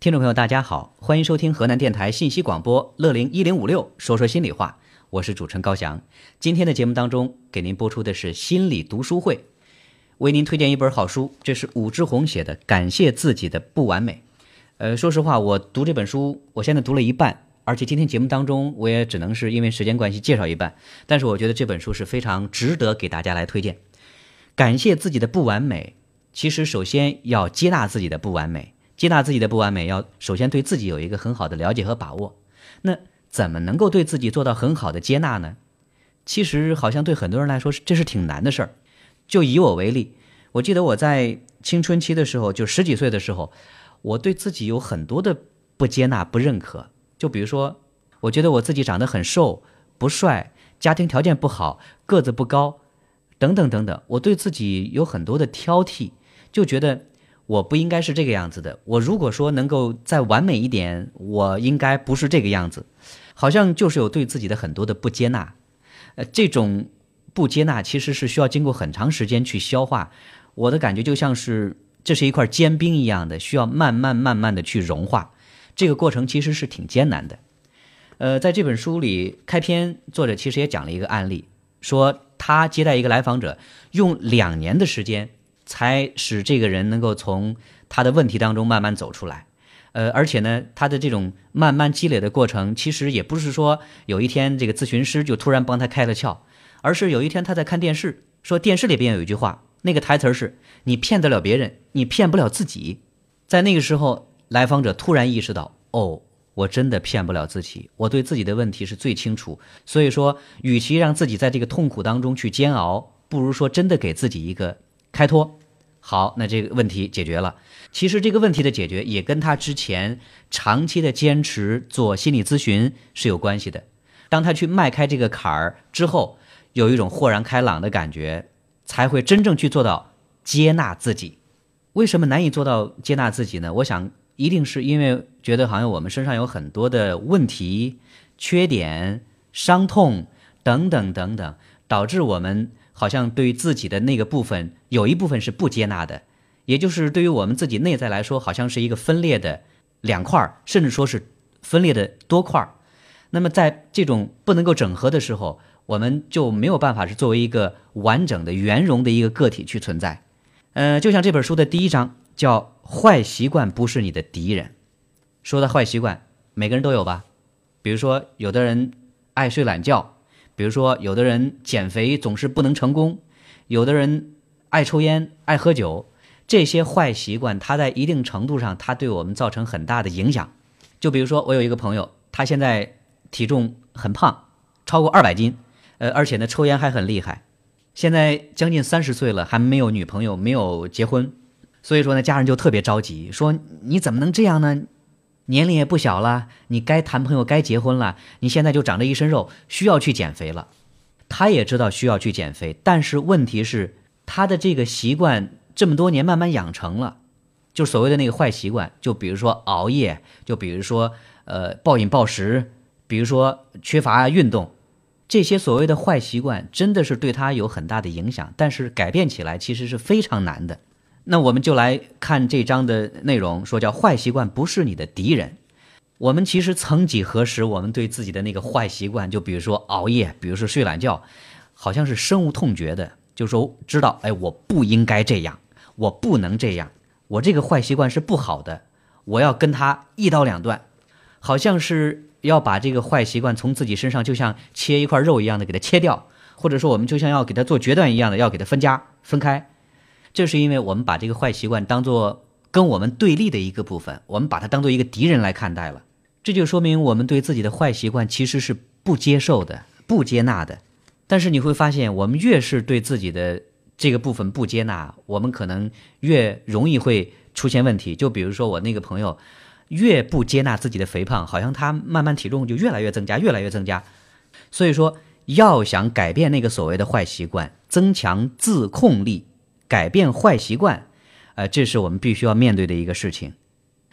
听众朋友，大家好，欢迎收听河南电台信息广播乐龄一零五六，说说心里话，我是主持人高翔。今天的节目当中，给您播出的是心理读书会，为您推荐一本好书，这是武志红写的《感谢自己的不完美》。呃，说实话，我读这本书，我现在读了一半，而且今天节目当中，我也只能是因为时间关系介绍一半。但是我觉得这本书是非常值得给大家来推荐。感谢自己的不完美，其实首先要接纳自己的不完美。接纳自己的不完美，要首先对自己有一个很好的了解和把握。那怎么能够对自己做到很好的接纳呢？其实好像对很多人来说这是挺难的事儿。就以我为例，我记得我在青春期的时候，就十几岁的时候，我对自己有很多的不接纳、不认可。就比如说，我觉得我自己长得很瘦、不帅，家庭条件不好，个子不高，等等等等，我对自己有很多的挑剔，就觉得。我不应该是这个样子的。我如果说能够再完美一点，我应该不是这个样子。好像就是有对自己的很多的不接纳。呃，这种不接纳其实是需要经过很长时间去消化。我的感觉就像是这是一块坚冰一样的，需要慢慢慢慢的去融化。这个过程其实是挺艰难的。呃，在这本书里开篇，作者其实也讲了一个案例，说他接待一个来访者，用两年的时间。才使这个人能够从他的问题当中慢慢走出来，呃，而且呢，他的这种慢慢积累的过程，其实也不是说有一天这个咨询师就突然帮他开了窍，而是有一天他在看电视，说电视里边有一句话，那个台词是“你骗得了别人，你骗不了自己”。在那个时候，来访者突然意识到，哦，我真的骗不了自己，我对自己的问题是最清楚，所以说，与其让自己在这个痛苦当中去煎熬，不如说真的给自己一个。开脱，好，那这个问题解决了。其实这个问题的解决也跟他之前长期的坚持做心理咨询是有关系的。当他去迈开这个坎儿之后，有一种豁然开朗的感觉，才会真正去做到接纳自己。为什么难以做到接纳自己呢？我想，一定是因为觉得好像我们身上有很多的问题、缺点、伤痛等等等等，导致我们。好像对于自己的那个部分，有一部分是不接纳的，也就是对于我们自己内在来说，好像是一个分裂的两块儿，甚至说是分裂的多块儿。那么在这种不能够整合的时候，我们就没有办法是作为一个完整的圆融的一个个体去存在。呃，就像这本书的第一章叫“坏习惯不是你的敌人”，说的坏习惯，每个人都有吧？比如说，有的人爱睡懒觉。比如说，有的人减肥总是不能成功，有的人爱抽烟、爱喝酒，这些坏习惯，它在一定程度上，它对我们造成很大的影响。就比如说，我有一个朋友，他现在体重很胖，超过二百斤，呃，而且呢，抽烟还很厉害，现在将近三十岁了，还没有女朋友，没有结婚，所以说呢，家人就特别着急，说你怎么能这样呢？年龄也不小了，你该谈朋友，该结婚了。你现在就长着一身肉，需要去减肥了。他也知道需要去减肥，但是问题是他的这个习惯这么多年慢慢养成了，就所谓的那个坏习惯，就比如说熬夜，就比如说呃暴饮暴食，比如说缺乏运动，这些所谓的坏习惯真的是对他有很大的影响，但是改变起来其实是非常难的。那我们就来看这章的内容，说叫坏习惯不是你的敌人。我们其实曾几何时，我们对自己的那个坏习惯，就比如说熬夜，比如说睡懒觉，好像是深恶痛绝的，就说知道，哎，我不应该这样，我不能这样，我这个坏习惯是不好的，我要跟他一刀两断，好像是要把这个坏习惯从自己身上就像切一块肉一样的给它切掉，或者说我们就像要给它做决断一样的要给它分家分开。这是因为我们把这个坏习惯当做跟我们对立的一个部分，我们把它当做一个敌人来看待了。这就说明我们对自己的坏习惯其实是不接受的、不接纳的。但是你会发现，我们越是对自己的这个部分不接纳，我们可能越容易会出现问题。就比如说我那个朋友，越不接纳自己的肥胖，好像他慢慢体重就越来越增加，越来越增加。所以说，要想改变那个所谓的坏习惯，增强自控力。改变坏习惯，呃，这是我们必须要面对的一个事情。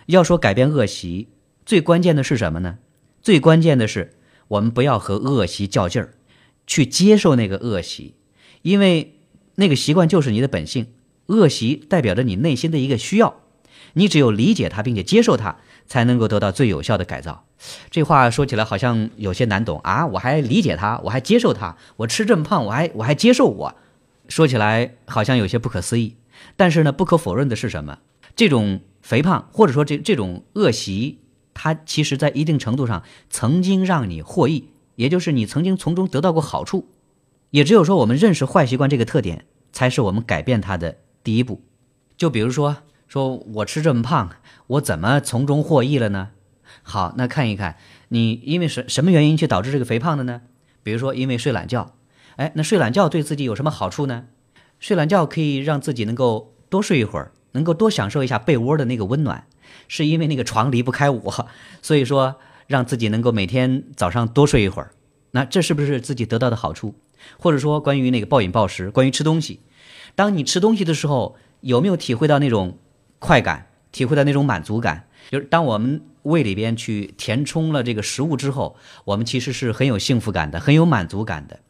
要说改变恶习，最关键的是什么呢？最关键的是我们不要和恶习较劲儿，去接受那个恶习，因为那个习惯就是你的本性，恶习代表着你内心的一个需要。你只有理解它并且接受它，才能够得到最有效的改造。这话说起来好像有些难懂啊！我还理解它，我还接受它，我吃这么胖，我还我还接受我。说起来好像有些不可思议，但是呢，不可否认的是什么？这种肥胖或者说这这种恶习，它其实在一定程度上曾经让你获益，也就是你曾经从中得到过好处。也只有说我们认识坏习惯这个特点，才是我们改变它的第一步。就比如说，说我吃这么胖，我怎么从中获益了呢？好，那看一看你因为什什么原因去导致这个肥胖的呢？比如说因为睡懒觉，哎，那睡懒觉对自己有什么好处呢？睡懒觉可以让自己能够多睡一会儿，能够多享受一下被窝的那个温暖，是因为那个床离不开我，所以说让自己能够每天早上多睡一会儿，那这是不是自己得到的好处？或者说关于那个暴饮暴食，关于吃东西，当你吃东西的时候，有没有体会到那种快感，体会到那种满足感？就是当我们胃里边去填充了这个食物之后，我们其实是很有幸福感的，很有满足感的。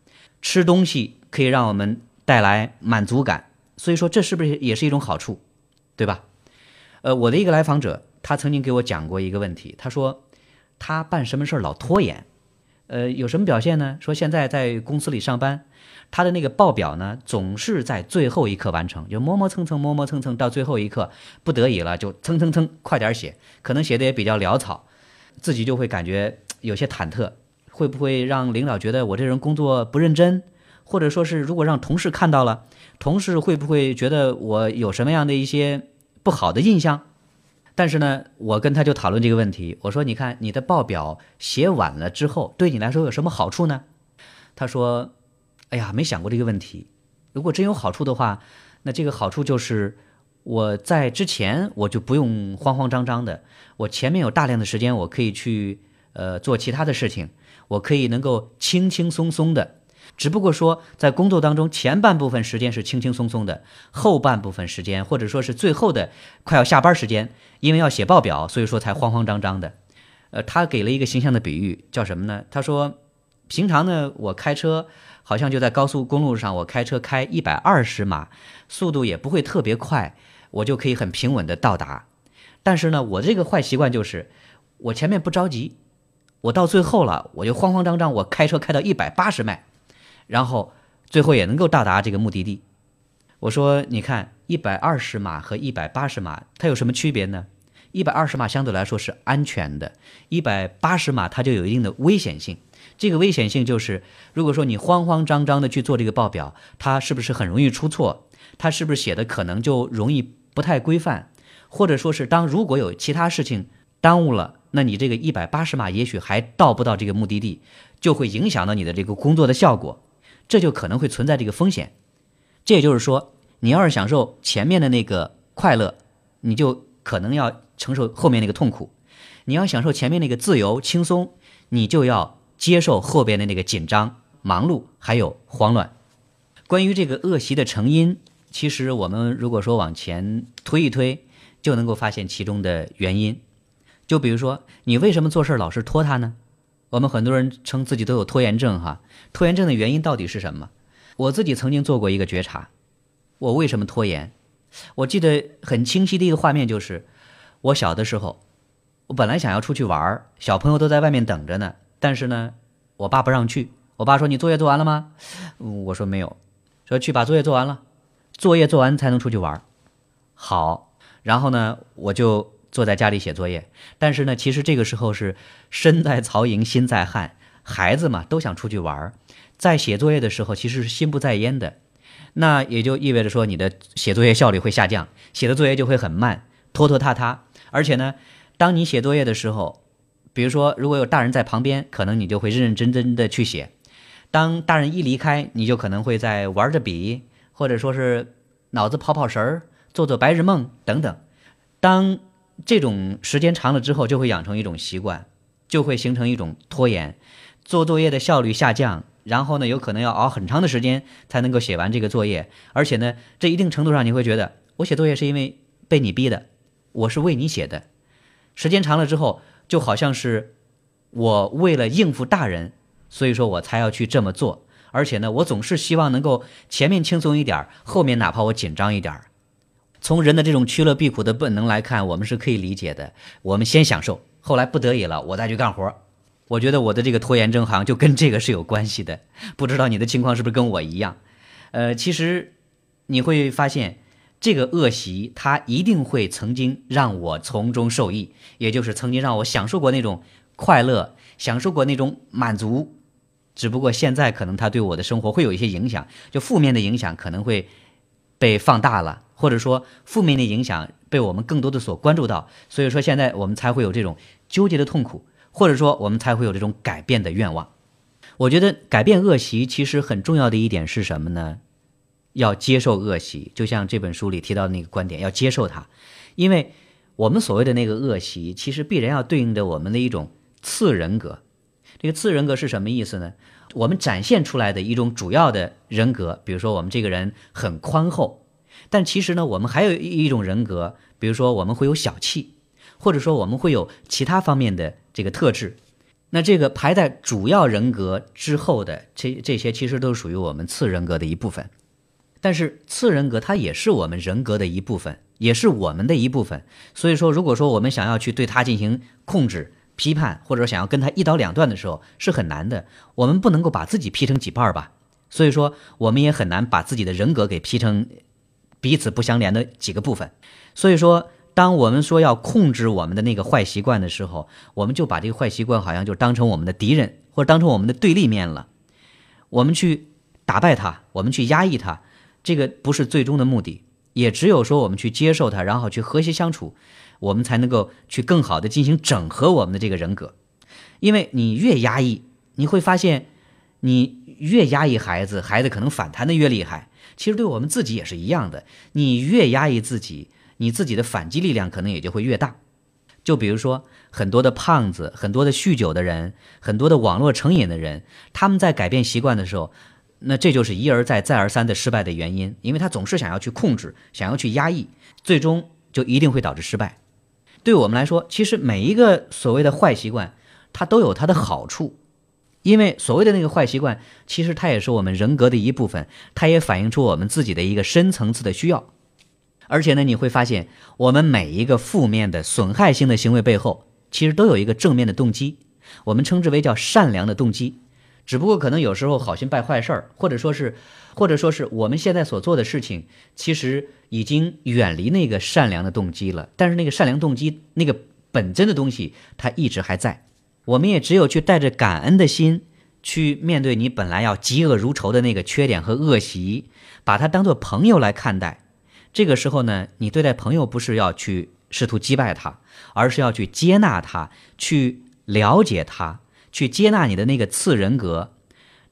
吃东西可以让我们带来满足感，所以说这是不是也是一种好处，对吧？呃，我的一个来访者，他曾经给我讲过一个问题，他说他办什么事儿老拖延，呃，有什么表现呢？说现在在公司里上班。他的那个报表呢，总是在最后一刻完成，就磨磨蹭蹭，磨磨蹭蹭，到最后一刻不得已了，就蹭蹭蹭，快点写。可能写的也比较潦草，自己就会感觉有些忐忑，会不会让领导觉得我这人工作不认真？或者说是如果让同事看到了，同事会不会觉得我有什么样的一些不好的印象？但是呢，我跟他就讨论这个问题，我说：“你看你的报表写晚了之后，对你来说有什么好处呢？”他说。哎呀，没想过这个问题。如果真有好处的话，那这个好处就是我在之前我就不用慌慌张张的，我前面有大量的时间，我可以去呃做其他的事情，我可以能够轻轻松松的。只不过说在工作当中，前半部分时间是轻轻松松的，后半部分时间或者说是最后的快要下班时间，因为要写报表，所以说才慌慌张张的。呃，他给了一个形象的比喻，叫什么呢？他说，平常呢我开车。好像就在高速公路上，我开车开一百二十码，速度也不会特别快，我就可以很平稳的到达。但是呢，我这个坏习惯就是，我前面不着急，我到最后了，我就慌慌张张，我开车开到一百八十迈，然后最后也能够到达这个目的地。我说，你看一百二十码和一百八十码，它有什么区别呢？一百二十码相对来说是安全的，一百八十码它就有一定的危险性。这个危险性就是，如果说你慌慌张张的去做这个报表，它是不是很容易出错？它是不是写的可能就容易不太规范？或者说是当如果有其他事情耽误了，那你这个一百八十码也许还到不到这个目的地，就会影响到你的这个工作的效果，这就可能会存在这个风险。这也就是说，你要是享受前面的那个快乐，你就可能要承受后面那个痛苦；你要享受前面那个自由轻松，你就要。接受后边的那个紧张、忙碌，还有慌乱。关于这个恶习的成因，其实我们如果说往前推一推，就能够发现其中的原因。就比如说，你为什么做事老是拖沓呢？我们很多人称自己都有拖延症，哈，拖延症的原因到底是什么？我自己曾经做过一个觉察，我为什么拖延？我记得很清晰的一个画面就是，我小的时候，我本来想要出去玩，小朋友都在外面等着呢。但是呢，我爸不让去。我爸说：“你作业做完了吗？”我说：“没有。”说：“去把作业做完了，作业做完才能出去玩。”好，然后呢，我就坐在家里写作业。但是呢，其实这个时候是身在曹营心在汉，孩子嘛都想出去玩儿，在写作业的时候其实是心不在焉的。那也就意味着说，你的写作业效率会下降，写的作业就会很慢，拖拖沓沓。而且呢，当你写作业的时候，比如说，如果有大人在旁边，可能你就会认认真真的去写；当大人一离开，你就可能会在玩着笔，或者说是脑子跑跑神儿、做做白日梦等等。当这种时间长了之后，就会养成一种习惯，就会形成一种拖延，做作业的效率下降。然后呢，有可能要熬很长的时间才能够写完这个作业。而且呢，这一定程度上你会觉得，我写作业是因为被你逼的，我是为你写的。时间长了之后。就好像是我为了应付大人，所以说我才要去这么做。而且呢，我总是希望能够前面轻松一点，后面哪怕我紧张一点。从人的这种趋乐避苦的本能来看，我们是可以理解的。我们先享受，后来不得已了，我再去干活。我觉得我的这个拖延症好像就跟这个是有关系的。不知道你的情况是不是跟我一样？呃，其实你会发现，这个恶习它一定会曾经让我从中受益，也就是曾经让我享受过那种快乐，享受过那种满足。只不过现在可能它对我的生活会有一些影响，就负面的影响可能会被放大了，或者说负面的影响被我们更多的所关注到，所以说现在我们才会有这种纠结的痛苦，或者说我们才会有这种改变的愿望。我觉得改变恶习其实很重要的一点是什么呢？要接受恶习，就像这本书里提到的那个观点，要接受它，因为我们所谓的那个恶习，其实必然要对应着我们的一种次人格。这个次人格是什么意思呢？我们展现出来的一种主要的人格，比如说我们这个人很宽厚，但其实呢，我们还有一种人格，比如说我们会有小气，或者说我们会有其他方面的这个特质。那这个排在主要人格之后的这这些，其实都属于我们次人格的一部分。但是次人格它也是我们人格的一部分，也是我们的一部分。所以说，如果说我们想要去对它进行控制，批判或者想要跟他一刀两断的时候是很难的，我们不能够把自己劈成几半儿吧，所以说我们也很难把自己的人格给劈成彼此不相连的几个部分。所以说，当我们说要控制我们的那个坏习惯的时候，我们就把这个坏习惯好像就当成我们的敌人，或者当成我们的对立面了。我们去打败他，我们去压抑他，这个不是最终的目的。也只有说我们去接受他，然后去和谐相处。我们才能够去更好的进行整合我们的这个人格，因为你越压抑，你会发现，你越压抑孩子，孩子可能反弹的越厉害。其实对我们自己也是一样的，你越压抑自己，你自己的反击力量可能也就会越大。就比如说很多的胖子，很多的酗酒的人，很多的网络成瘾的人，他们在改变习惯的时候，那这就是一而再再而三的失败的原因，因为他总是想要去控制，想要去压抑，最终就一定会导致失败。对我们来说，其实每一个所谓的坏习惯，它都有它的好处，因为所谓的那个坏习惯，其实它也是我们人格的一部分，它也反映出我们自己的一个深层次的需要。而且呢，你会发现，我们每一个负面的损害性的行为背后，其实都有一个正面的动机，我们称之为叫善良的动机。只不过可能有时候好心办坏事儿，或者说是，或者说是我们现在所做的事情，其实已经远离那个善良的动机了。但是那个善良动机，那个本真的东西，它一直还在。我们也只有去带着感恩的心，去面对你本来要嫉恶如仇的那个缺点和恶习，把它当做朋友来看待。这个时候呢，你对待朋友不是要去试图击败他，而是要去接纳他，去了解他。去接纳你的那个次人格，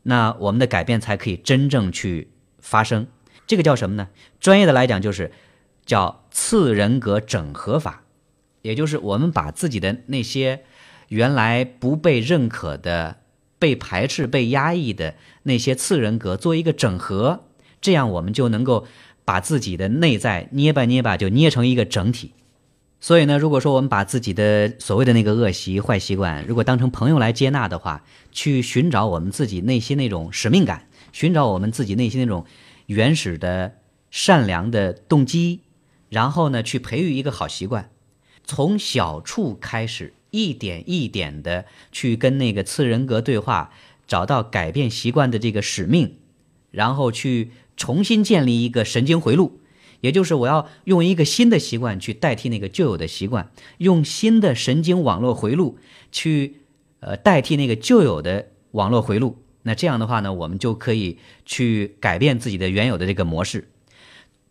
那我们的改变才可以真正去发生。这个叫什么呢？专业的来讲，就是叫次人格整合法，也就是我们把自己的那些原来不被认可的、被排斥、被压抑的那些次人格做一个整合，这样我们就能够把自己的内在捏吧捏吧，就捏成一个整体。所以呢，如果说我们把自己的所谓的那个恶习、坏习惯，如果当成朋友来接纳的话，去寻找我们自己内心那种使命感，寻找我们自己内心那种原始的善良的动机，然后呢，去培育一个好习惯，从小处开始，一点一点的去跟那个次人格对话，找到改变习惯的这个使命，然后去重新建立一个神经回路。也就是我要用一个新的习惯去代替那个旧有的习惯，用新的神经网络回路去呃代替那个旧有的网络回路。那这样的话呢，我们就可以去改变自己的原有的这个模式。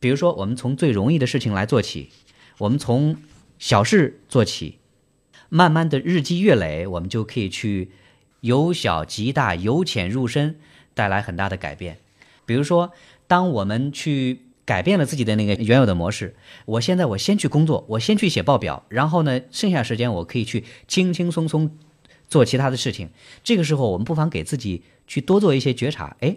比如说，我们从最容易的事情来做起，我们从小事做起，慢慢的日积月累，我们就可以去由小及大，由浅入深，带来很大的改变。比如说，当我们去。改变了自己的那个原有的模式。我现在我先去工作，我先去写报表，然后呢，剩下时间我可以去轻轻松松做其他的事情。这个时候，我们不妨给自己去多做一些觉察。哎，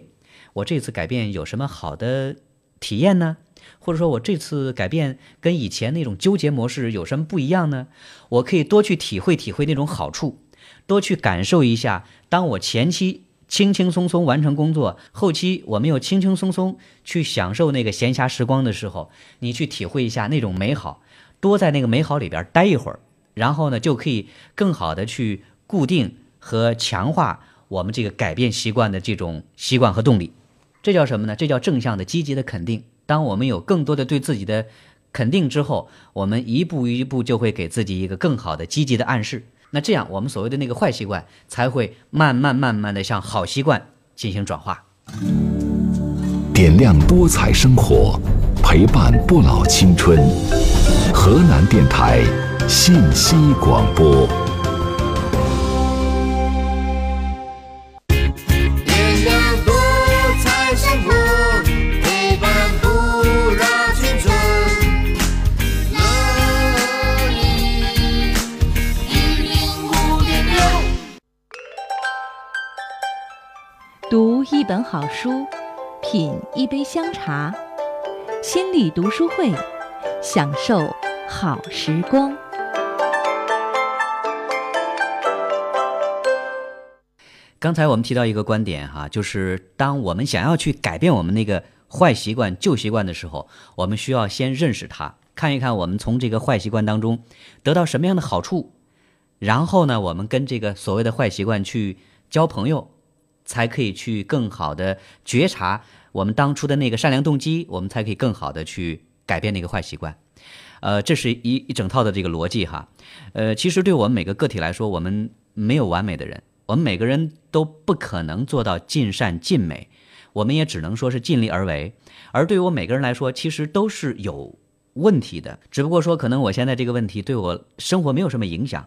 我这次改变有什么好的体验呢？或者说我这次改变跟以前那种纠结模式有什么不一样呢？我可以多去体会体会那种好处，多去感受一下。当我前期轻轻松松完成工作，后期我们又轻轻松松去享受那个闲暇时光的时候，你去体会一下那种美好，多在那个美好里边待一会儿，然后呢，就可以更好的去固定和强化我们这个改变习惯的这种习惯和动力。这叫什么呢？这叫正向的、积极的肯定。当我们有更多的对自己的肯定之后，我们一步一步就会给自己一个更好的、积极的暗示。那这样，我们所谓的那个坏习惯才会慢慢慢慢的向好习惯进行转化。点亮多彩生活，陪伴不老青春。河南电台信息广播。本好书，品一杯香茶，心理读书会，享受好时光。刚才我们提到一个观点哈，就是当我们想要去改变我们那个坏习惯、旧习惯的时候，我们需要先认识它，看一看我们从这个坏习惯当中得到什么样的好处，然后呢，我们跟这个所谓的坏习惯去交朋友，才可以去更好的觉察我们当初的那个善良动机，我们才可以更好的去改变那个坏习惯。呃，这是一一整套的这个逻辑哈。呃，其实对我们每个个体来说，我们没有完美的人，我们每个人都不可能做到尽善尽美，我们也只能说是尽力而为。而对于我每个人来说，其实都是有问题的，只不过说可能我现在这个问题对我生活没有什么影响。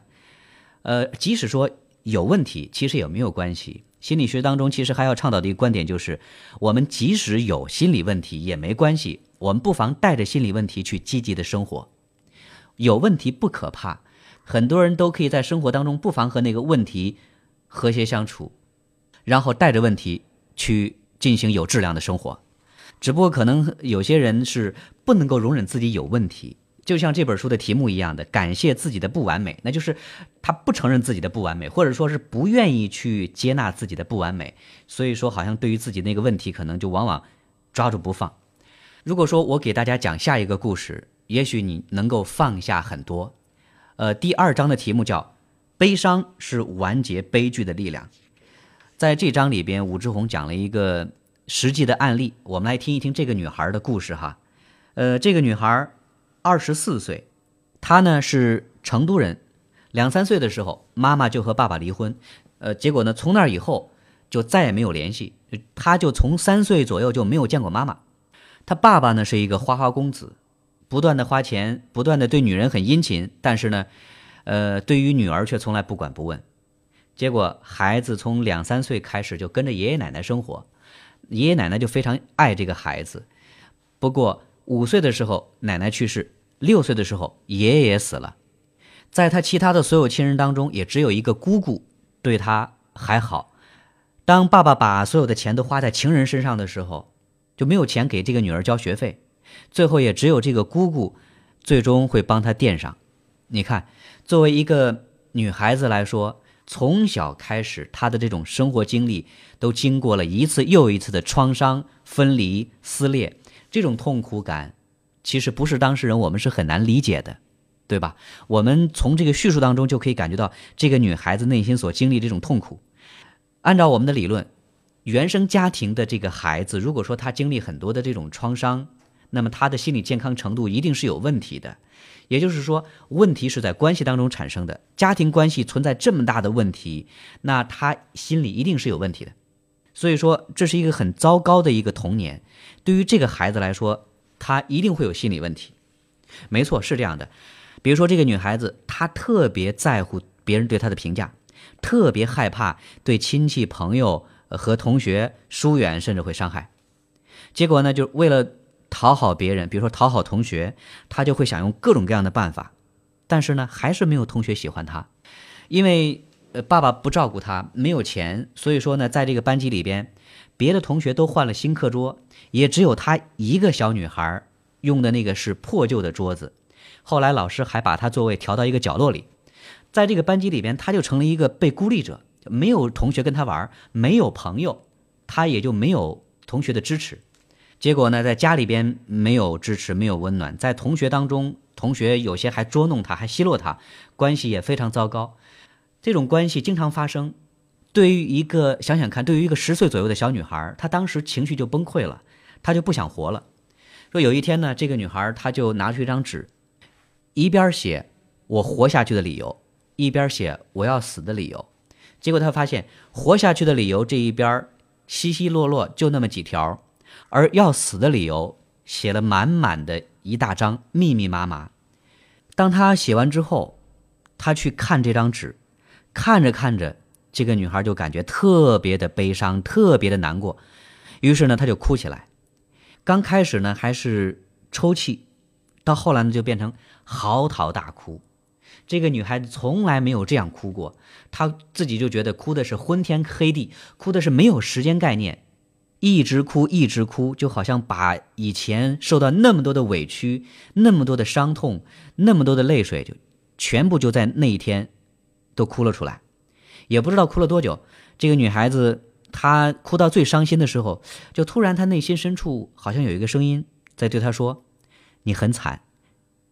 呃，即使说有问题，其实也没有关系。心理学当中其实还要倡导的一个观点就是，我们即使有心理问题也没关系，我们不妨带着心理问题去积极的生活。有问题不可怕，很多人都可以在生活当中不妨和那个问题和谐相处，然后带着问题去进行有质量的生活。只不过可能有些人是不能够容忍自己有问题，就像这本书的题目一样的，感谢自己的不完美，那就是他不承认自己的不完美，或者说是不愿意去接纳自己的不完美，所以说好像对于自己那个问题，可能就往往抓住不放。如果说我给大家讲下一个故事，也许你能够放下很多。呃，第二章的题目叫“悲伤是完结悲剧的力量”。在这章里边，武志红讲了一个实际的案例，我们来听一听这个女孩的故事哈。呃，这个女孩二十四岁，她呢是成都人，两三岁的时候，妈妈就和爸爸离婚，呃，结果呢从那以后就再也没有联系，她就从三岁左右就没有见过妈妈。她爸爸呢是一个花花公子，不断的花钱，不断的对女人很殷勤，但是呢，呃，对于女儿却从来不管不问。结果孩子从两三岁开始就跟着爷爷奶奶生活，爷爷奶奶就非常爱这个孩子。不过五岁的时候奶奶去世，六岁的时候爷爷也死了，在他其他的所有亲人当中，也只有一个姑姑对他还好。当爸爸把所有的钱都花在情人身上的时候，就没有钱给这个女儿交学费，最后也只有这个姑姑最终会帮他垫上。你看，作为一个女孩子来说，从小开始，她的这种生活经历都经过了一次又一次的创伤、分离、撕裂，这种痛苦感，其实不是当事人我们是很难理解的，对吧？我们从这个叙述当中就可以感觉到这个女孩子内心所经历这种痛苦。按照我们的理论，原生家庭的这个孩子，如果说他经历很多的这种创伤，那么他的心理健康程度一定是有问题的。也就是说，问题是在关系当中产生的，家庭关系存在这么大的问题，那他心里一定是有问题的。所以说，这是一个很糟糕的一个童年。对于这个孩子来说，他一定会有心理问题。没错，是这样的。比如说，这个女孩子，她特别在乎别人对她的评价，特别害怕对亲戚、朋友和同学疏远，甚至会伤害。结果呢，就为了讨好别人，比如说讨好同学，她就会想用各种各样的办法，但是呢，还是没有同学喜欢她，因为呃爸爸不照顾她，没有钱，所以说呢，在这个班级里边，别的同学都换了新课桌，也只有她一个小女孩用的那个是破旧的桌子。后来老师还把她座位调到一个角落里，在这个班级里边，她就成了一个被孤立者，没有同学跟她玩，没有朋友，她也就没有同学的支持。结果呢，在家里边没有支持，没有温暖，在同学当中，同学有些还捉弄她，还奚落她，关系也非常糟糕。这种关系经常发生。对于一个想想看，对于一个十岁左右的小女孩，她当时情绪就崩溃了，她就不想活了。说有一天呢，这个女孩她就拿出一张纸，一边写我活下去的理由，一边写我要死的理由。结果她发现，活下去的理由这一边稀稀落落就那么几条，而要死的理由写了满满的一大张，密密麻麻。当她写完之后，她去看这张纸，看着看着。这个女孩就感觉特别的悲伤，特别的难过，于是呢，她就哭起来。刚开始呢，还是抽泣，到后来呢，就变成嚎啕大哭。这个女孩子从来没有这样哭过，她自己就觉得哭的是昏天黑地，哭的是没有时间概念，一直哭，一直哭，就好像把以前受到那么多的委屈、那么多的伤痛、那么多的泪水，就全部就在那一天都哭了出来。也不知道哭了多久，这个女孩子她哭到最伤心的时候，就突然她内心深处好像有一个声音在对她说：“你很惨，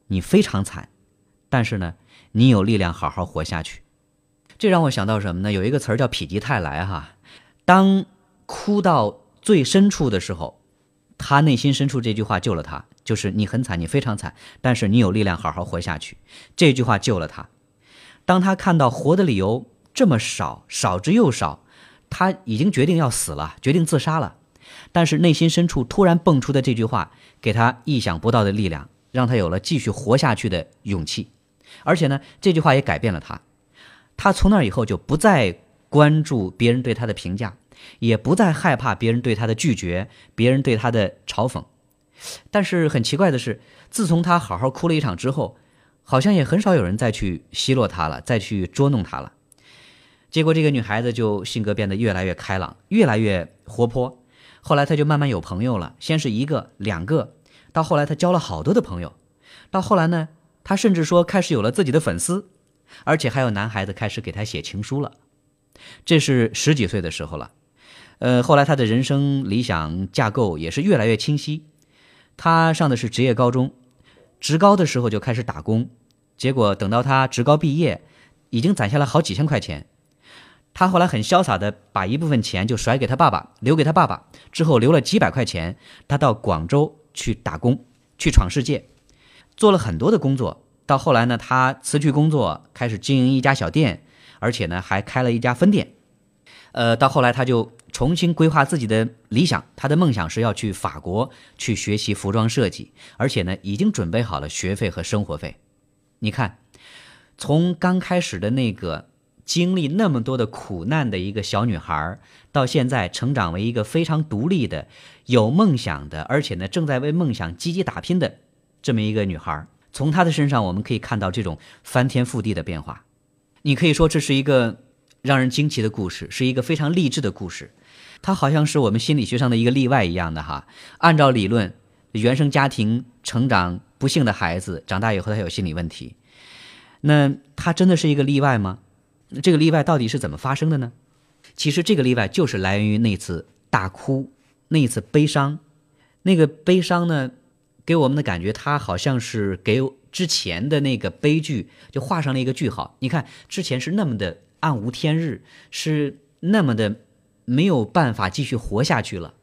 你非常惨，但是呢，你有力量好好活下去。”这让我想到什么呢？有一个词儿叫“否极泰来”哈。当哭到最深处的时候，她内心深处这句话救了她，就是“你很惨，你非常惨，但是你有力量好好活下去。”这句话救了她。当她看到活的理由。这么少，少之又少，他已经决定要死了，决定自杀了。但是内心深处突然蹦出的这句话，给他意想不到的力量，让他有了继续活下去的勇气。而且呢，这句话也改变了他。他从那以后就不再关注别人对他的评价，也不再害怕别人对他的拒绝，别人对他的嘲讽。但是很奇怪的是，自从他好好哭了一场之后，好像也很少有人再去奚落他了，再去捉弄他了。结果这个女孩子就性格变得越来越开朗，越来越活泼。后来她就慢慢有朋友了，先是一个、两个，到后来她交了好多的朋友。到后来呢，她甚至说开始有了自己的粉丝，而且还有男孩子开始给她写情书了。这是十几岁的时候了。呃，后来她的人生理想架构也是越来越清晰。她上的是职业高中，职高的时候就开始打工，结果等到她职高毕业，已经攒下了好几千块钱。他后来很潇洒的把一部分钱就甩给他爸爸，留给他爸爸之后留了几百块钱，他到广州去打工，去闯世界，做了很多的工作。到后来呢，他辞去工作，开始经营一家小店，而且呢还开了一家分店。呃，到后来他就重新规划自己的理想，他的梦想是要去法国去学习服装设计，而且呢已经准备好了学费和生活费。你看，从刚开始的那个。经历那么多的苦难的一个小女孩，到现在成长为一个非常独立的、有梦想的，而且呢正在为梦想积极打拼的这么一个女孩，从她的身上我们可以看到这种翻天覆地的变化。你可以说这是一个让人惊奇的故事，是一个非常励志的故事。她好像是我们心理学上的一个例外一样的哈。按照理论，原生家庭成长不幸的孩子长大以后他有心理问题，那她真的是一个例外吗？这个例外到底是怎么发生的呢？其实这个例外就是来源于那次大哭，那一次悲伤。那个悲伤呢，给我们的感觉，它好像是给之前的那个悲剧就画上了一个句号。你看，之前是那么的暗无天日，是那么的没有办法继续活下去了。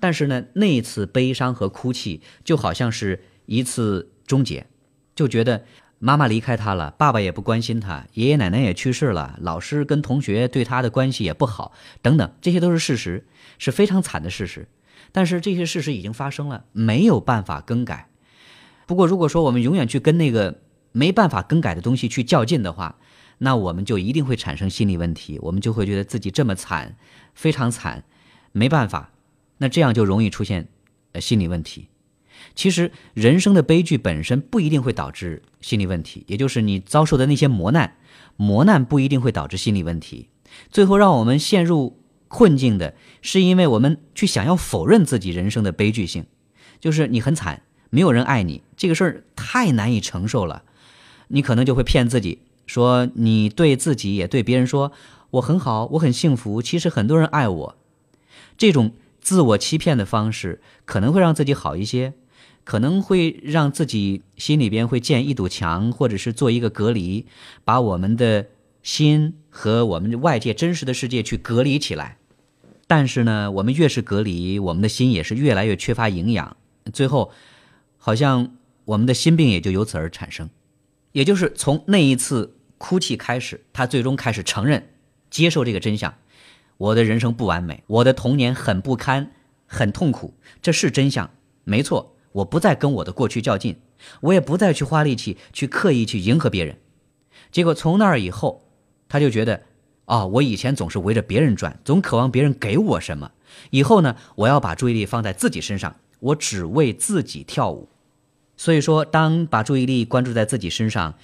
但是呢，那一次悲伤和哭泣就好像是一次终结，就觉得。妈妈离开他了，爸爸也不关心他，爷爷奶奶也去世了，老师跟同学对他的关系也不好，等等，这些都是事实，是非常惨的事实。但是这些事实已经发生了，没有办法更改。不过，如果说我们永远去跟那个没办法更改的东西去较劲的话，那我们就一定会产生心理问题，我们就会觉得自己这么惨，非常惨，没办法，那这样就容易出现呃心理问题。其实，人生的悲剧本身不一定会导致心理问题，也就是你遭受的那些磨难，磨难不一定会导致心理问题。最后让我们陷入困境的，是因为我们去想要否认自己人生的悲剧性，就是你很惨，没有人爱你，这个事儿太难以承受了，你可能就会骗自己说，你对自己也对别人说，我很好，我很幸福，其实很多人爱我。这种自我欺骗的方式可能会让自己好一些，可能会让自己心里边会建一堵墙，或者是做一个隔离，把我们的心和我们外界真实的世界去隔离起来。但是呢，我们越是隔离，我们的心也是越来越缺乏营养，最后好像我们的心病也就由此而产生。也就是从那一次哭泣开始，他最终开始承认、接受这个真相：我的人生不完美，我的童年很不堪、很痛苦，这是真相，没错。我不再跟我的过去较劲，我也不再去花力气去刻意去迎合别人。结果从那儿以后，他就觉得，啊、我以前总是围着别人转，总渴望别人给我什么。以后呢，我要把注意力放在自己身上，我只为自己跳舞。所以说，当把注意力关注在自己身上，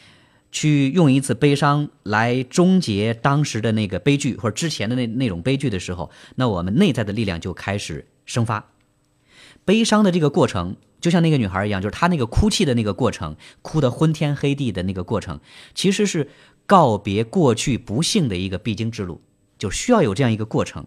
去用一次悲伤来终结当时的那个悲剧或者之前的那那种悲剧的时候，那我们内在的力量就开始生发。悲伤的这个过程，就像那个女孩一样，就是她那个哭泣的那个过程，哭得昏天黑地的那个过程，其实是告别过去不幸的一个必经之路，就需要有这样一个过程。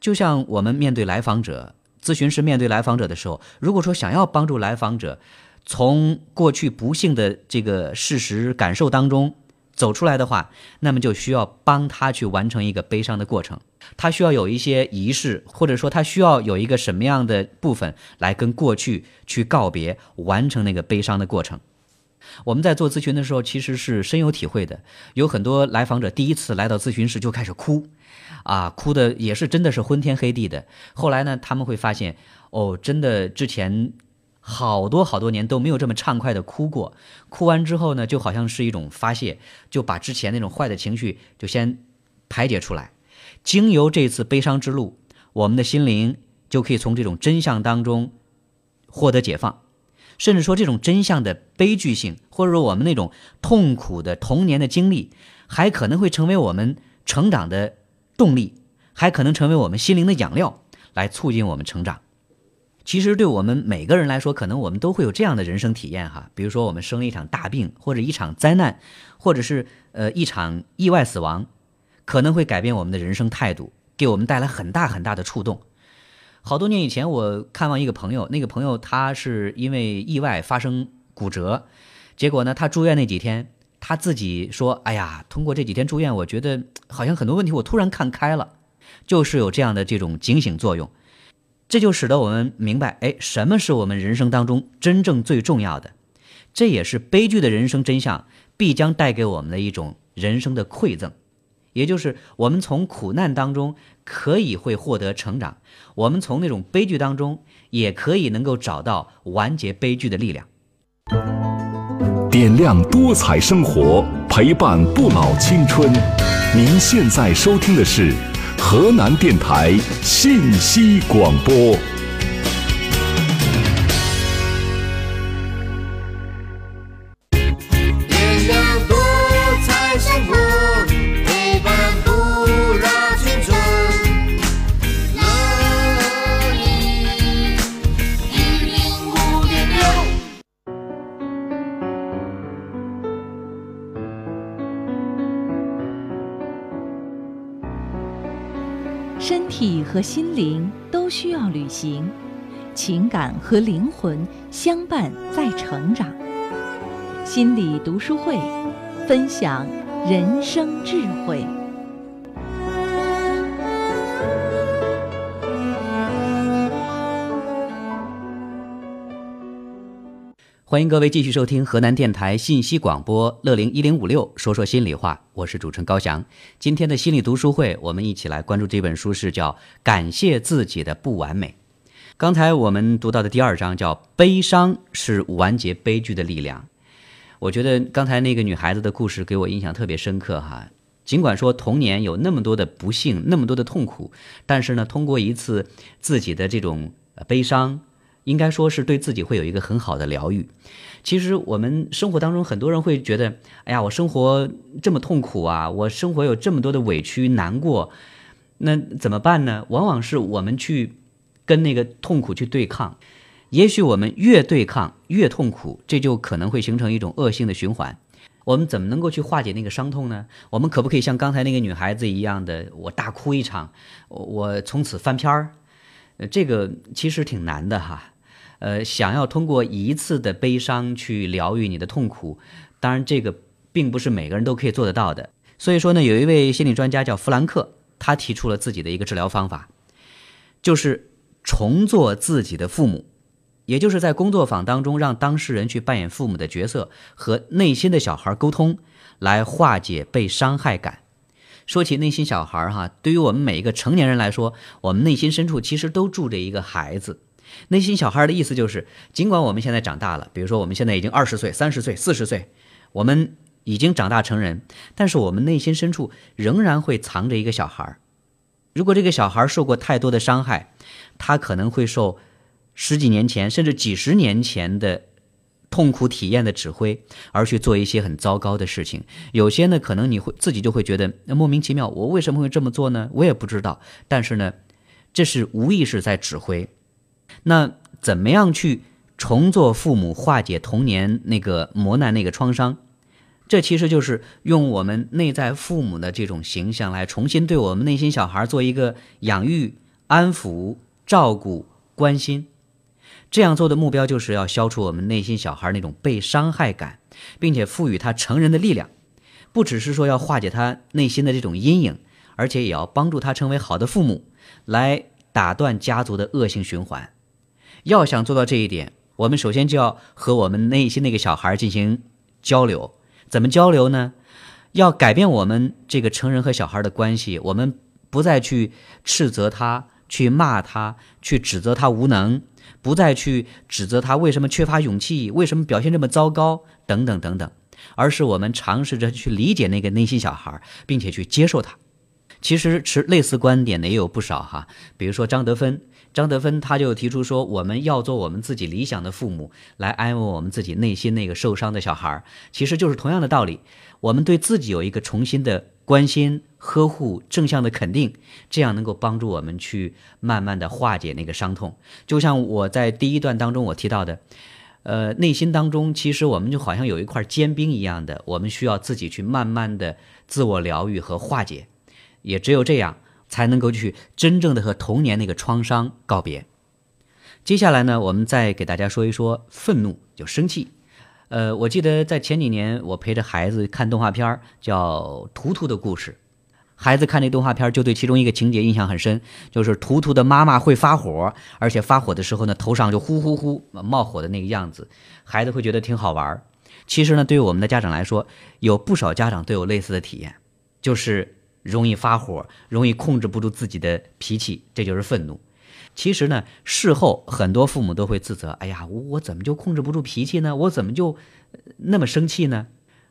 就像我们面对来访者，咨询师面对来访者的时候，如果说想要帮助来访者从过去不幸的这个事实感受当中走出来的话，那么就需要帮他去完成一个悲伤的过程。他需要有一些仪式，或者说他需要有一个什么样的部分来跟过去去告别，完成那个悲伤的过程。我们在做咨询的时候，其实是深有体会的。有很多来访者第一次来到咨询室就开始哭，啊，哭的也是真的是昏天黑地的。后来呢，他们会发现，哦，真的之前好多好多年都没有这么畅快的哭过。哭完之后呢，就好像是一种发泄，就把之前那种坏的情绪就先排解出来。经由这次悲伤之路，我们的心灵就可以从这种真相当中获得解放。甚至说，这种真相的悲剧性，或者说我们那种痛苦的童年的经历，还可能会成为我们成长的动力，还可能成为我们心灵的养料，来促进我们成长。其实，对我们每个人来说，可能我们都会有这样的人生体验哈。比如说，我们生了一场大病，或者一场灾难，或者是呃一场意外死亡，可能会改变我们的人生态度，给我们带来很大很大的触动。好多年以前，我看望一个朋友，那个朋友他是因为意外发生骨折，结果呢，他住院那几天，他自己说：“哎呀，通过这几天住院，我觉得好像很多问题我突然看开了，就是有这样的这种警醒作用。”这就使得我们明白，哎，什么是我们人生当中真正最重要的？这也是悲剧的人生真相必将带给我们的一种人生的馈赠，也就是我们从苦难当中可以会获得成长，我们从那种悲剧当中也可以能够找到完结悲剧的力量。点亮多彩生活，陪伴不老青春。您现在收听的是河南电台信息广播。和心灵都需要旅行，情感和灵魂相伴在成长。心理读书会，分享人生智慧。欢迎各位继续收听河南电台信息广播乐龄一零五六，说说心里话，我是主持人高翔。今天的心理读书会，我们一起来关注这本书，是叫《感谢自己的不完美》。刚才我们读到的第二章叫“悲伤是完结悲剧的力量”。我觉得刚才那个女孩子的故事给我印象特别深刻哈。尽管说童年有那么多的不幸，那么多的痛苦，但是呢，通过一次自己的这种悲伤，应该说是对自己会有一个很好的疗愈。其实我们生活当中很多人会觉得，哎呀，我生活这么痛苦啊，我生活有这么多的委屈难过，那怎么办呢？往往是我们去跟那个痛苦去对抗。也许我们越对抗越痛苦，这就可能会形成一种恶性的循环。我们怎么能够去化解那个伤痛呢？我们可不可以像刚才那个女孩子一样的，我大哭一场，我从此翻篇儿？呃，这个其实挺难的哈。呃，想要通过一次的悲伤去疗愈你的痛苦，当然这个并不是每个人都可以做得到的。所以说呢，有一位心理专家叫弗兰克，他提出了自己的一个治疗方法，就是重做自己的父母，也就是在工作坊当中让当事人去扮演父母的角色，和内心的小孩沟通，来化解被伤害感。说起内心小孩哈，对于我们每一个成年人来说，我们内心深处其实都住着一个孩子。内心小孩的意思就是，尽管我们现在长大了，比如说我们现在已经二十岁、三十岁、四十岁，我们已经长大成人，但是我们内心深处仍然会藏着一个小孩。如果这个小孩受过太多的伤害，他可能会受十几年前甚至几十年前的痛苦体验的指挥，而去做一些很糟糕的事情。有些呢，可能你会自己就会觉得莫名其妙，我为什么会这么做呢？我也不知道。但是呢，这是无意识在指挥。那怎么样去重做父母，化解童年那个磨难、那个创伤？这其实就是用我们内在父母的这种形象来重新对我们内心小孩做一个养育、安抚、照顾、关心。这样做的目标就是要消除我们内心小孩那种被伤害感，并且赋予他成人的力量。不只是说要化解他内心的这种阴影，而且也要帮助他成为好的父母，来打断家族的恶性循环。要想做到这一点，我们首先就要和我们内心那个小孩进行交流。怎么交流呢？要改变我们这个成人和小孩的关系。我们不再去斥责他，去骂他，去指责他无能，不再去指责他为什么缺乏勇气，为什么表现这么糟糕，等等等等。而是我们尝试着去理解那个内心小孩，并且去接受他。其实持类似观点的也有不少哈，比如说张德芬。张德芬他就提出说，我们要做我们自己理想的父母，来安慰我们自己内心那个受伤的小孩儿。其实就是同样的道理，我们对自己有一个重新的关心、呵护、正向的肯定，这样能够帮助我们去慢慢的化解那个伤痛。就像我在第一段当中我提到的，呃，内心当中其实我们就好像有一块坚冰一样的，我们需要自己去慢慢的自我疗愈和化解，也只有这样。才能够去真正的和童年那个创伤告别。接下来呢，我们再给大家说一说愤怒，就生气。呃，我记得在前几年，我陪着孩子看动画片叫《图图的故事》。孩子看那动画片就对其中一个情节印象很深，就是图图的妈妈会发火，而且发火的时候呢，头上就呼呼呼冒火的那个样子。孩子会觉得挺好玩其实呢，对于我们的家长来说，有不少家长都有类似的体验，就是。容易发火，容易控制不住自己的脾气，这就是愤怒。其实呢，事后很多父母都会自责：“哎呀，我我怎么就控制不住脾气呢？我怎么就那么生气呢？”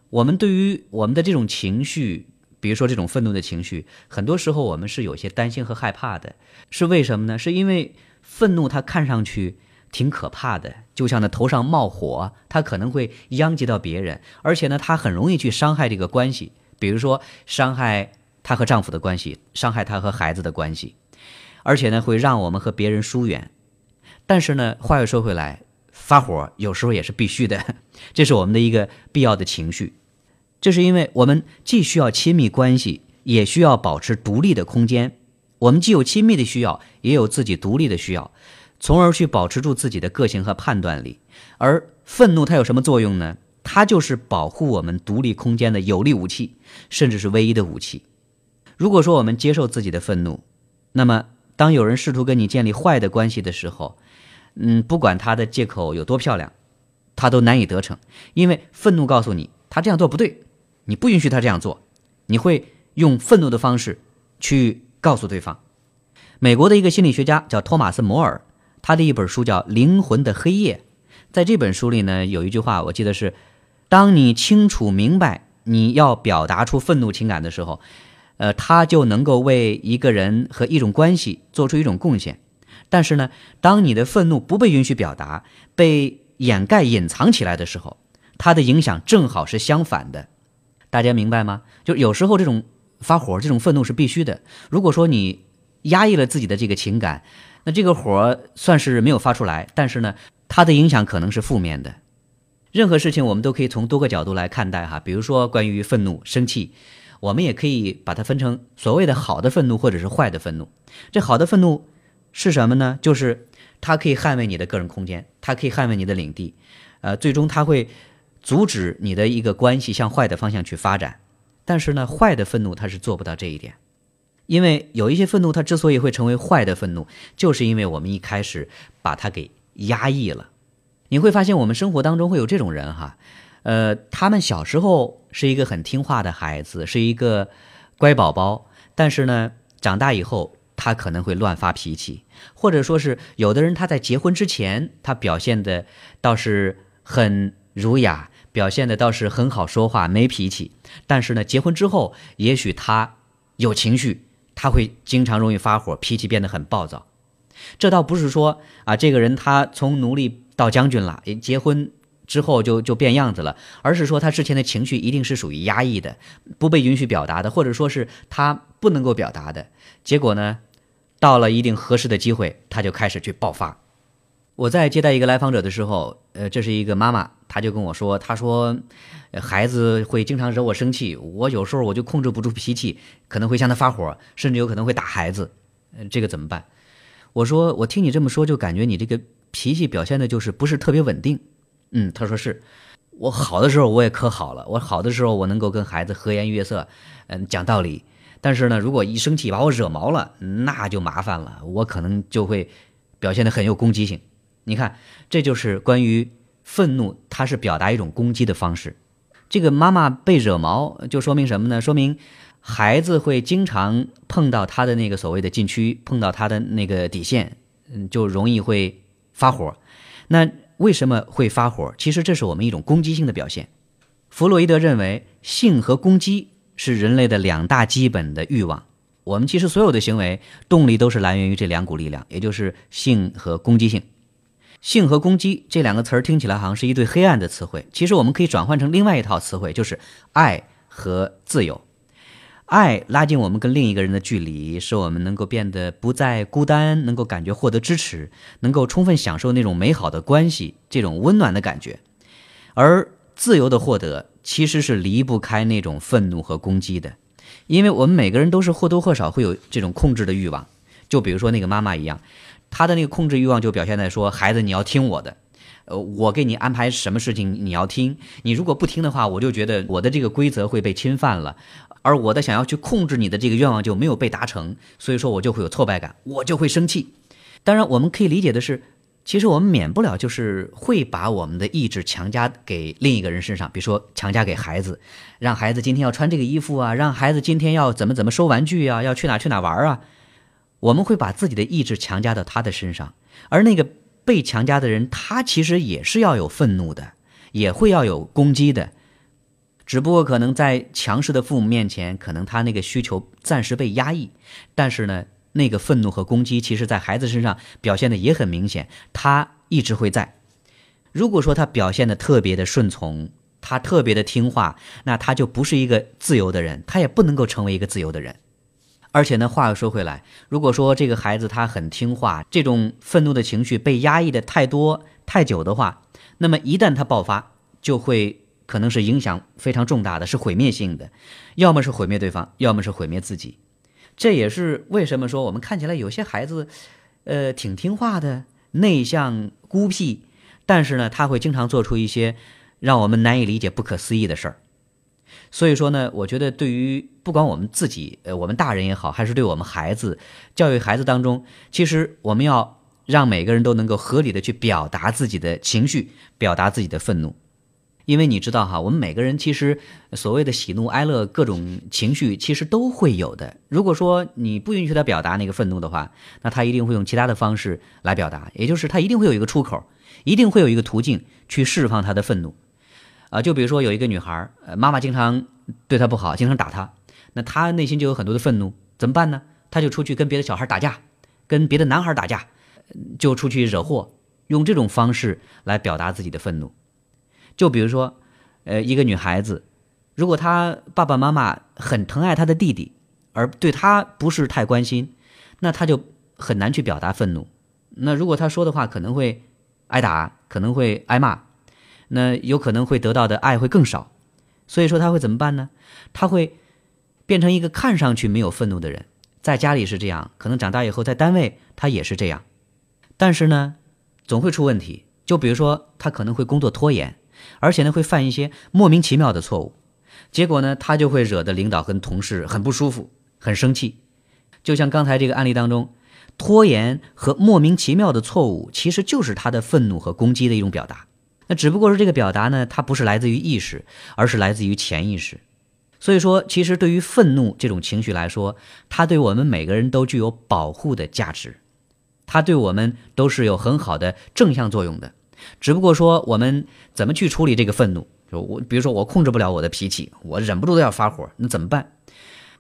我们对于我们的这种情绪，比如说这种愤怒的情绪，很多时候我们是有些担心和害怕的。是为什么呢？是因为愤怒它看上去挺可怕的，就像那头上冒火，它可能会殃及到别人，而且呢，它很容易去伤害这个关系，比如说伤害。她和丈夫的关系，伤害她和孩子的关系，而且呢，会让我们和别人疏远。但是呢，话又说回来，发火有时候也是必须的，这是我们的一个必要的情绪。这是因为我们既需要亲密关系，也需要保持独立的空间。我们既有亲密的需要，也有自己独立的需要，从而去保持住自己的个性和判断力。而愤怒它有什么作用呢？它就是保护我们独立空间的有力武器，甚至是唯一的武器。如果说我们接受自己的愤怒，那么当有人试图跟你建立坏的关系的时候，嗯，不管他的借口有多漂亮，他都难以得逞，因为愤怒告诉你他这样做不对，你不允许他这样做，你会用愤怒的方式去告诉对方。美国的一个心理学家叫托马斯·摩尔，他的一本书叫《灵魂的黑夜》，在这本书里呢，有一句话我记得是：当你清楚明白你要表达出愤怒情感的时候。呃，他就能够为一个人和一种关系做出一种贡献，但是呢，当你的愤怒不被允许表达，被掩盖、隐藏起来的时候，它的影响正好是相反的。大家明白吗？就有时候这种发火、这种愤怒是必须的。如果说你压抑了自己的这个情感，那这个火算是没有发出来，但是呢，它的影响可能是负面的。任何事情我们都可以从多个角度来看待哈，比如说关于愤怒、生气，我们也可以把它分成所谓的好的愤怒或者是坏的愤怒。这好的愤怒是什么呢？就是它可以捍卫你的个人空间，它可以捍卫你的领地，呃，最终它会阻止你的一个关系向坏的方向去发展。但是呢，坏的愤怒它是做不到这一点，因为有一些愤怒它之所以会成为坏的愤怒，就是因为我们一开始把它给压抑了。你会发现，我们生活当中会有这种人哈，呃，他们小时候是一个很听话的孩子，是一个乖宝宝，但是呢，长大以后他可能会乱发脾气，或者说是有的人他在结婚之前，他表现的倒是很儒雅，表现的倒是很好说话，没脾气，但是呢，结婚之后，也许他有情绪，他会经常容易发火，脾气变得很暴躁。这倒不是说啊，这个人他从奴隶到将军了，结婚之后就就变样子了，而是说他之前的情绪一定是属于压抑的，不被允许表达的，或者说是他不能够表达的。结果呢，到了一定合适的机会，他就开始去爆发。我在接待一个来访者的时候，呃，这是一个妈妈，她就跟我说，她说，孩子会经常惹我生气，我有时候我就控制不住脾气，可能会向他发火，甚至有可能会打孩子，呃，这个怎么办？我说，我听你这么说，就感觉你这个脾气表现的就是不是特别稳定。嗯，他说是，我好的时候我也可好了，我好的时候我能够跟孩子和颜悦色，嗯，讲道理。但是呢，如果一生气把我惹毛了，那就麻烦了，我可能就会表现得很有攻击性。你看，这就是关于愤怒，它是表达一种攻击的方式。这个妈妈被惹毛，就说明什么呢？说明。孩子会经常碰到他的那个所谓的禁区，碰到他的那个底线，嗯，就容易会发火。那为什么会发火？其实这是我们一种攻击性的表现。弗洛伊德认为，性和攻击是人类的两大基本的欲望。我们其实所有的行为动力都是来源于这两股力量，也就是性和攻击性。性和攻击这两个词儿听起来好像是一对黑暗的词汇，其实我们可以转换成另外一套词汇，就是爱和自由。爱拉近我们跟另一个人的距离，使我们能够变得不再孤单，能够感觉获得支持，能够充分享受那种美好的关系，这种温暖的感觉。而自由的获得其实是离不开那种愤怒和攻击的，因为我们每个人都是或多或少会有这种控制的欲望。就比如说那个妈妈一样，她的那个控制欲望就表现在说：“孩子，你要听我的，呃，我给你安排什么事情你要听，你如果不听的话，我就觉得我的这个规则会被侵犯了。”而我的想要去控制你的这个愿望就没有被达成，所以说我就会有挫败感，我就会生气。当然，我们可以理解的是，其实我们免不了就是会把我们的意志强加给另一个人身上，比如说强加给孩子，让孩子今天要穿这个衣服啊，让孩子今天要怎么怎么收玩具啊，要去哪去哪玩啊，我们会把自己的意志强加到他的身上，而那个被强加的人，他其实也是要有愤怒的，也会要有攻击的。只不过可能在强势的父母面前，可能他那个需求暂时被压抑，但是呢，那个愤怒和攻击，其实在孩子身上表现的也很明显，他一直会在。如果说他表现的特别的顺从，他特别的听话，那他就不是一个自由的人，他也不能够成为一个自由的人。而且呢，话又说回来，如果说这个孩子他很听话，这种愤怒的情绪被压抑的太多太久的话，那么一旦他爆发，就会。可能是影响非常重大的，是毁灭性的，要么是毁灭对方，要么是毁灭自己。这也是为什么说我们看起来有些孩子，呃，挺听话的，内向孤僻，但是呢，他会经常做出一些让我们难以理解、不可思议的事儿。所以说呢，我觉得对于不管我们自己，呃，我们大人也好，还是对我们孩子教育孩子当中，其实我们要让每个人都能够合理的去表达自己的情绪，表达自己的愤怒。因为你知道哈，我们每个人其实所谓的喜怒哀乐各种情绪，其实都会有的。如果说你不允许他表达那个愤怒的话，那他一定会用其他的方式来表达，也就是他一定会有一个出口，一定会有一个途径去释放他的愤怒。啊，就比如说有一个女孩，呃，妈妈经常对她不好，经常打她，那她内心就有很多的愤怒，怎么办呢？她就出去跟别的小孩打架，跟别的男孩打架，就出去惹祸，用这种方式来表达自己的愤怒。就比如说，呃，一个女孩子，如果她爸爸妈妈很疼爱她的弟弟，而对她不是太关心，那她就很难去表达愤怒。那如果她说的话，可能会挨打，可能会挨骂。那有可能会得到的爱会更少。所以说他会怎么办呢？他会变成一个看上去没有愤怒的人，在家里是这样，可能长大以后在单位他也是这样，但是呢，总会出问题。就比如说他可能会工作拖延，而且呢会犯一些莫名其妙的错误，结果呢他就会惹得领导跟同事很不舒服、很生气。就像刚才这个案例当中，拖延和莫名其妙的错误，其实就是他的愤怒和攻击的一种表达。那只不过是这个表达呢，它不是来自于意识，而是来自于潜意识。所以说，其实对于愤怒这种情绪来说，它对我们每个人都具有保护的价值，它对我们都是有很好的正向作用的。只不过说，我们怎么去处理这个愤怒？就我，比如说我控制不了我的脾气，我忍不住都要发火，那怎么办？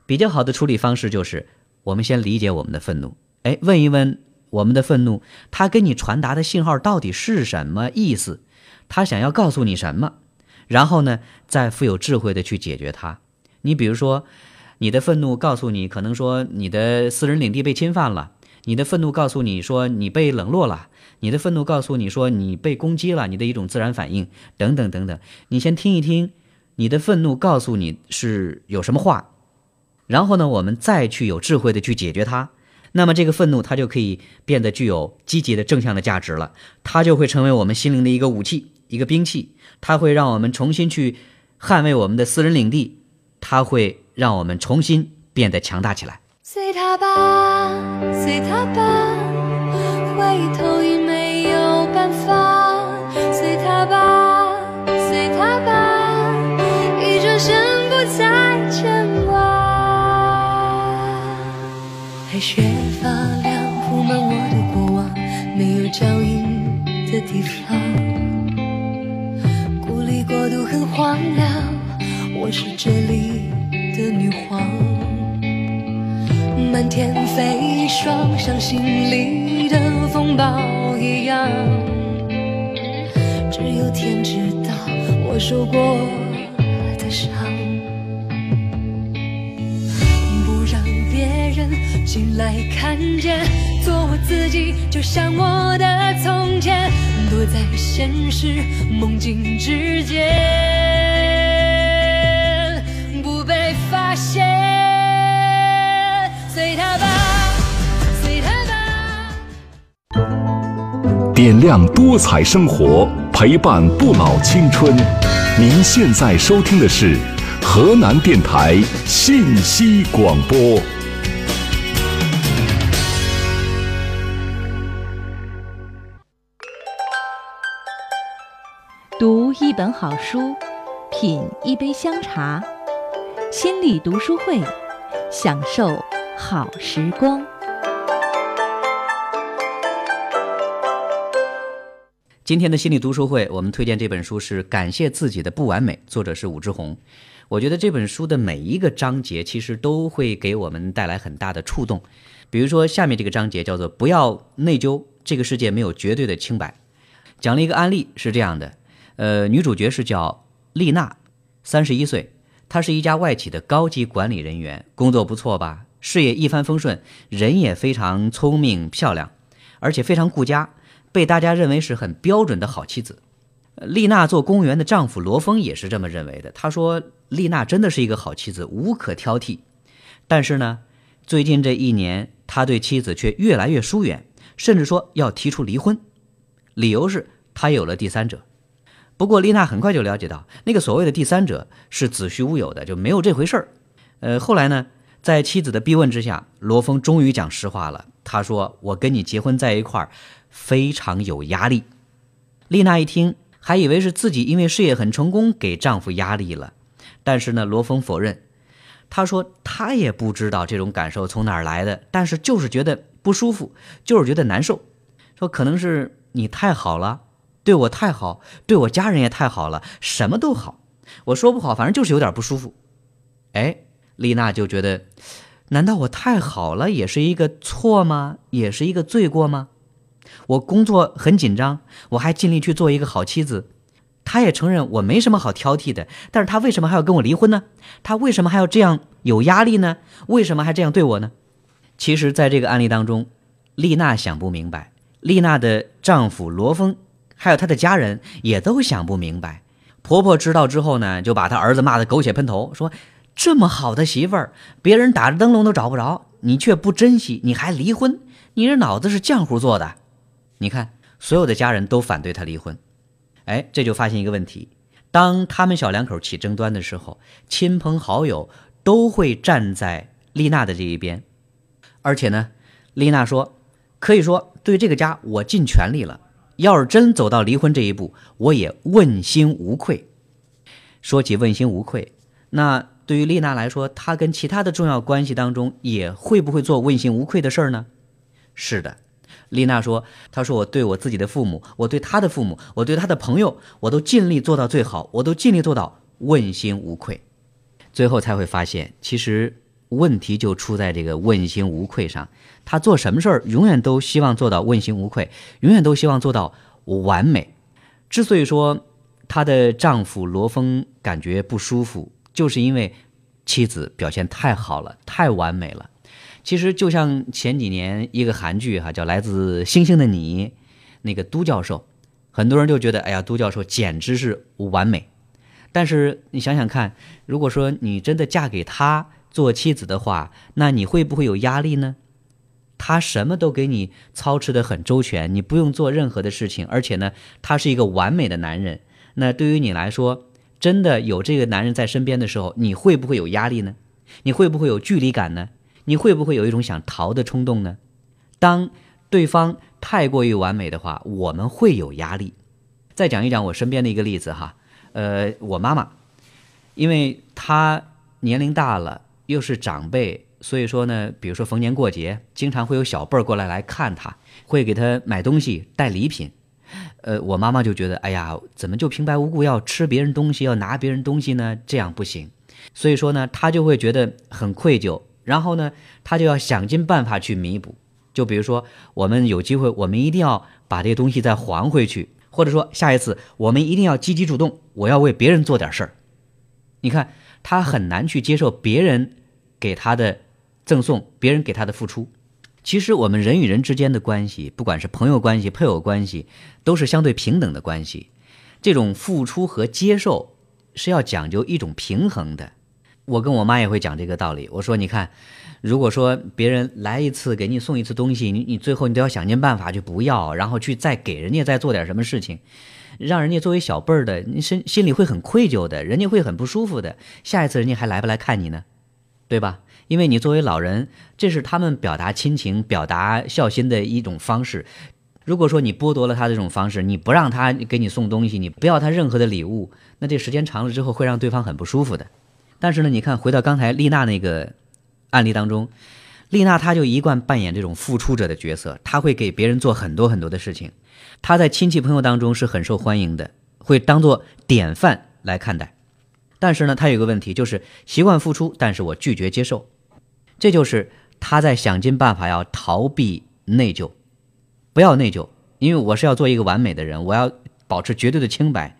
比较好的处理方式就是，我们先理解我们的愤怒，哎，问一问我们的愤怒，它给你传达的信号到底是什么意思？他想要告诉你什么？然后呢，再富有智慧的去解决它。你比如说，你的愤怒告诉你，可能说你的私人领地被侵犯了；你的愤怒告诉你说你被冷落了；你的愤怒告诉你说你被攻击了，你的一种自然反应等等等等。你先听一听，你的愤怒告诉你是有什么话，然后呢，我们再去有智慧的去解决它。那么这个愤怒它就可以变得具有积极的正向的价值了，它就会成为我们心灵的一个武器。一个兵器，它会让我们重新去捍卫我们的私人领地，它会让我们重新变得强大起来。随他吧，随他吧，回头已没有办法。随他吧，随他吧，一转身不再牵挂。白雪发亮，铺满我的过往，没有脚印的地方。孤立过度很荒凉，我是这里的女皇。漫天飞霜，像心里的风暴一样。只有天知道我受过的伤。不让别人进来看见，做我自己，就像我的从前。躲在现实梦境之间，点亮多彩生活，陪伴不老青春。您现在收听的是河南电台信息广播。读一本好书，品一杯香茶，心理读书会，享受好时光。今天的心理读书会，我们推荐这本书是《感谢自己的不完美》，作者是武志红。我觉得这本书的每一个章节其实都会给我们带来很大的触动。比如说下面这个章节叫做“不要内疚，这个世界没有绝对的清白”，讲了一个案例是这样的。呃，女主角是叫丽娜，三十一岁，她是一家外企的高级管理人员，工作不错吧，事业一帆风顺，人也非常聪明漂亮，而且非常顾家，被大家认为是很标准的好妻子。丽娜做公务员的丈夫罗峰也是这么认为的，他说丽娜真的是一个好妻子，无可挑剔。但是呢，最近这一年，他对妻子却越来越疏远，甚至说要提出离婚，理由是他有了第三者。不过，丽娜很快就了解到，那个所谓的第三者是子虚乌有的，就没有这回事儿。呃，后来呢，在妻子的逼问之下，罗峰终于讲实话了。他说：“我跟你结婚在一块儿，非常有压力。”丽娜一听，还以为是自己因为事业很成功给丈夫压力了。但是呢，罗峰否认，他说他也不知道这种感受从哪儿来的，但是就是觉得不舒服，就是觉得难受。说可能是你太好了。对我太好，对我家人也太好了，什么都好。我说不好，反正就是有点不舒服。哎，丽娜就觉得，难道我太好了也是一个错吗？也是一个罪过吗？我工作很紧张，我还尽力去做一个好妻子。他也承认我没什么好挑剔的，但是他为什么还要跟我离婚呢？他为什么还要这样有压力呢？为什么还这样对我呢？其实，在这个案例当中，丽娜想不明白，丽娜的丈夫罗峰。还有她的家人也都想不明白。婆婆知道之后呢，就把她儿子骂得狗血喷头，说：“这么好的媳妇儿，别人打着灯笼都找不着，你却不珍惜，你还离婚，你这脑子是浆糊做的。”你看，所有的家人都反对他离婚。哎，这就发现一个问题：当他们小两口起争端的时候，亲朋好友都会站在丽娜的这一边，而且呢，丽娜说，可以说对这个家我尽全力了。要是真走到离婚这一步，我也问心无愧。说起问心无愧，那对于丽娜来说，她跟其他的重要关系当中，也会不会做问心无愧的事儿呢？是的，丽娜说：“她说我对我自己的父母，我对她的父母，我对她的朋友，我都尽力做到最好，我都尽力做到问心无愧。”最后才会发现，其实问题就出在这个问心无愧上。她做什么事儿，永远都希望做到问心无愧，永远都希望做到完美。之所以说她的丈夫罗峰感觉不舒服，就是因为妻子表现太好了，太完美了。其实就像前几年一个韩剧哈，叫《来自星星的你》，那个都教授，很多人就觉得，哎呀，都教授简直是完美。但是你想想看，如果说你真的嫁给他做妻子的话，那你会不会有压力呢？他什么都给你操持的很周全，你不用做任何的事情，而且呢，他是一个完美的男人。那对于你来说，真的有这个男人在身边的时候，你会不会有压力呢？你会不会有距离感呢？你会不会有一种想逃的冲动呢？当对方太过于完美的话，我们会有压力。再讲一讲我身边的一个例子哈，呃，我妈妈，因为她年龄大了，又是长辈。所以说呢，比如说逢年过节，经常会有小辈儿过来来看她，会给她买东西、带礼品。呃，我妈妈就觉得，哎呀，怎么就平白无故要吃别人东西、要拿别人东西呢？这样不行。所以说呢，她就会觉得很愧疚，然后呢，她就要想尽办法去弥补。就比如说，我们有机会，我们一定要把这些东西再还回去，或者说下一次我们一定要积极主动，我要为别人做点事儿。你看，她很难去接受别人给她的。赠送别人给他的付出，其实我们人与人之间的关系，不管是朋友关系、配偶关系，都是相对平等的关系。这种付出和接受是要讲究一种平衡的。我跟我妈也会讲这个道理。我说，你看，如果说别人来一次给你送一次东西，你你最后你都要想尽办法去不要，然后去再给人家再做点什么事情，让人家作为小辈儿的，你心心里会很愧疚的，人家会很不舒服的。下一次人家还来不来看你呢？对吧？因为你作为老人，这是他们表达亲情、表达孝心的一种方式。如果说你剥夺了他这种方式，你不让他给你送东西，你不要他任何的礼物，那这时间长了之后会让对方很不舒服的。但是呢，你看回到刚才丽娜那个案例当中，丽娜她就一贯扮演这种付出者的角色，她会给别人做很多很多的事情，她在亲戚朋友当中是很受欢迎的，会当做典范来看待。但是呢，她有个问题，就是习惯付出，但是我拒绝接受。这就是他在想尽办法要逃避内疚，不要内疚，因为我是要做一个完美的人，我要保持绝对的清白。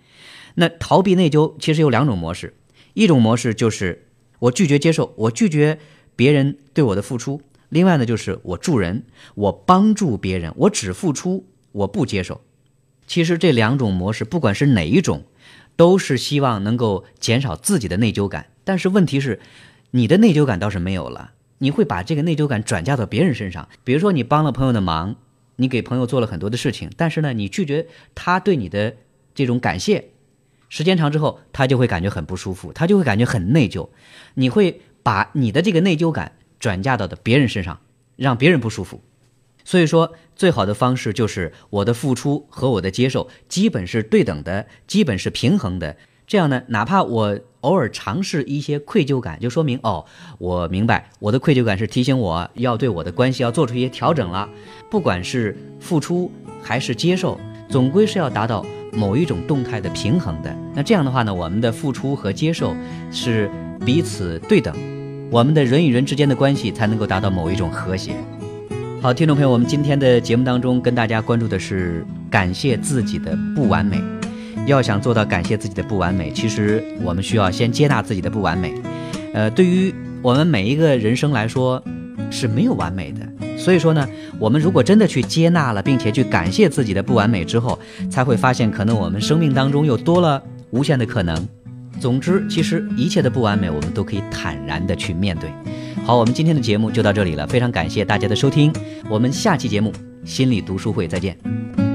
那逃避内疚其实有两种模式，一种模式就是我拒绝接受，我拒绝别人对我的付出；另外呢，就是我助人，我帮助别人，我只付出，我不接受。其实这两种模式，不管是哪一种，都是希望能够减少自己的内疚感。但是问题是，你的内疚感倒是没有了。你会把这个内疚感转嫁到别人身上，比如说你帮了朋友的忙，你给朋友做了很多的事情，但是呢，你拒绝他对你的这种感谢，时间长之后，他就会感觉很不舒服，他就会感觉很内疚，你会把你的这个内疚感转嫁到的别人身上，让别人不舒服。所以说，最好的方式就是我的付出和我的接受基本是对等的，基本是平衡的。这样呢，哪怕我偶尔尝试一些愧疚感，就说明哦，我明白我的愧疚感是提醒我要对我的关系要做出一些调整了。不管是付出还是接受，总归是要达到某一种动态的平衡的。那这样的话呢，我们的付出和接受是彼此对等，我们的人与人之间的关系才能够达到某一种和谐。好，听众朋友，我们今天的节目当中跟大家关注的是感谢自己的不完美。要想做到感谢自己的不完美，其实我们需要先接纳自己的不完美。呃，对于我们每一个人生来说是没有完美的，所以说呢，我们如果真的去接纳了，并且去感谢自己的不完美之后，才会发现，可能我们生命当中又多了无限的可能。总之，其实一切的不完美，我们都可以坦然的去面对。好，我们今天的节目就到这里了，非常感谢大家的收听，我们下期节目心理读书会再见。